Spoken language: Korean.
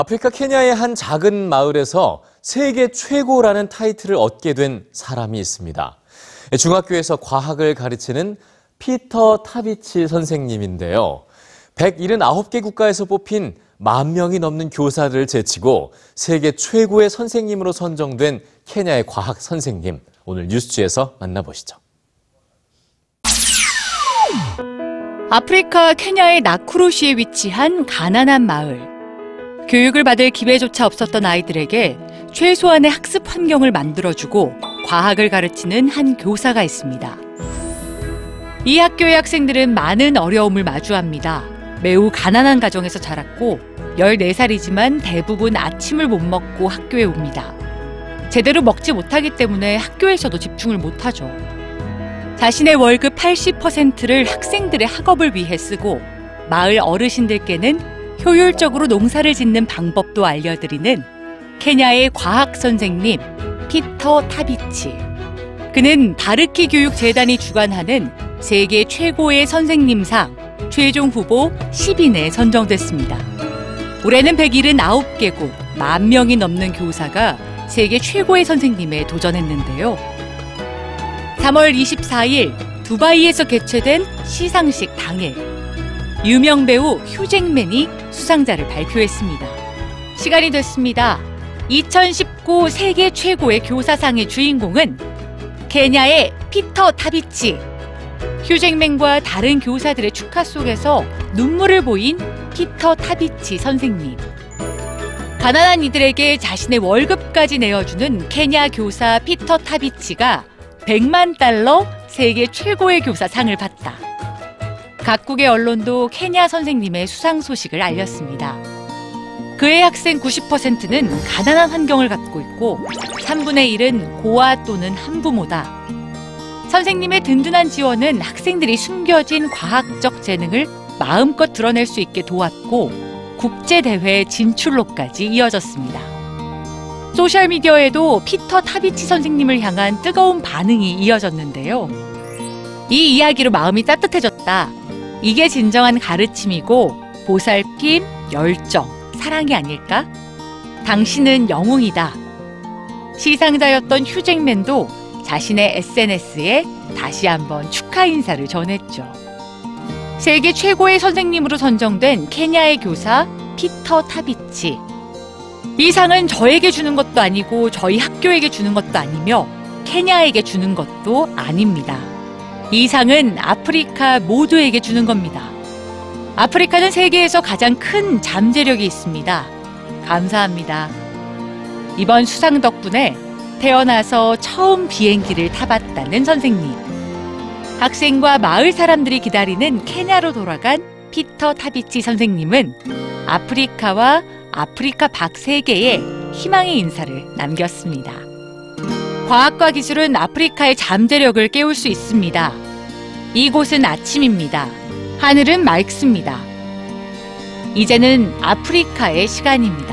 아프리카 케냐의 한 작은 마을에서 세계 최고라는 타이틀을 얻게 된 사람이 있습니다. 중학교에서 과학을 가르치는 피터 타비치 선생님인데요. 179개 국가에서 뽑힌 만 명이 넘는 교사들을 제치고 세계 최고의 선생님으로 선정된 케냐의 과학 선생님. 오늘 뉴스지에서 만나보시죠. 아프리카 케냐의 나쿠루시에 위치한 가난한 마을. 교육을 받을 기회조차 없었던 아이들에게 최소한의 학습 환경을 만들어주고 과학을 가르치는 한 교사가 있습니다. 이 학교의 학생들은 많은 어려움을 마주합니다. 매우 가난한 가정에서 자랐고 14살이지만 대부분 아침을 못 먹고 학교에 옵니다. 제대로 먹지 못하기 때문에 학교에서도 집중을 못하죠. 자신의 월급 80%를 학생들의 학업을 위해 쓰고 마을 어르신들께는 효율적으로 농사를 짓는 방법도 알려드리는 케냐의 과학 선생님 피터 타비치. 그는 바르키 교육 재단이 주관하는 세계 최고의 선생님상 최종 후보 10인에 선정됐습니다. 올해는 179개국, 만 명이 넘는 교사가 세계 최고의 선생님에 도전했는데요. 3월 24일 두바이에서 개최된 시상식 당일 유명 배우 휴잭맨이 수상자를 발표했습니다. 시간이 됐습니다. 2019 세계 최고의 교사상의 주인공은 케냐의 피터 타비치. 휴잭맨과 다른 교사들의 축하 속에서 눈물을 보인 피터 타비치 선생님. 가난한 이들에게 자신의 월급까지 내어주는 케냐 교사 피터 타비치가 100만 달러 세계 최고의 교사상을 받다. 각국의 언론도 케냐 선생님의 수상 소식을 알렸습니다. 그의 학생 90%는 가난한 환경을 갖고 있고 3분의 1은 고아 또는 한부모다. 선생님의 든든한 지원은 학생들이 숨겨진 과학적 재능을 마음껏 드러낼 수 있게 도왔고 국제대회 진출로까지 이어졌습니다. 소셜미디어에도 피터 타비치 선생님을 향한 뜨거운 반응이 이어졌는데요. 이 이야기로 마음이 따뜻해졌다. 이게 진정한 가르침이고 보살핌, 열정, 사랑이 아닐까? 당신은 영웅이다. 시상자였던 휴잭맨도 자신의 SNS에 다시 한번 축하 인사를 전했죠. 세계 최고의 선생님으로 선정된 케냐의 교사 피터 타비치. 이 상은 저에게 주는 것도 아니고 저희 학교에게 주는 것도 아니며 케냐에게 주는 것도 아닙니다. 이 상은 아프리카 모두에게 주는 겁니다. 아프리카는 세계에서 가장 큰 잠재력이 있습니다. 감사합니다. 이번 수상 덕분에 태어나서 처음 비행기를 타봤다는 선생님. 학생과 마을 사람들이 기다리는 케냐로 돌아간 피터 타비치 선생님은 아프리카와 아프리카 밖 세계에 희망의 인사를 남겼습니다. 과학과 기술은 아프리카의 잠재력을 깨울 수 있습니다. 이곳은 아침입니다. 하늘은 맑습니다. 이제는 아프리카의 시간입니다.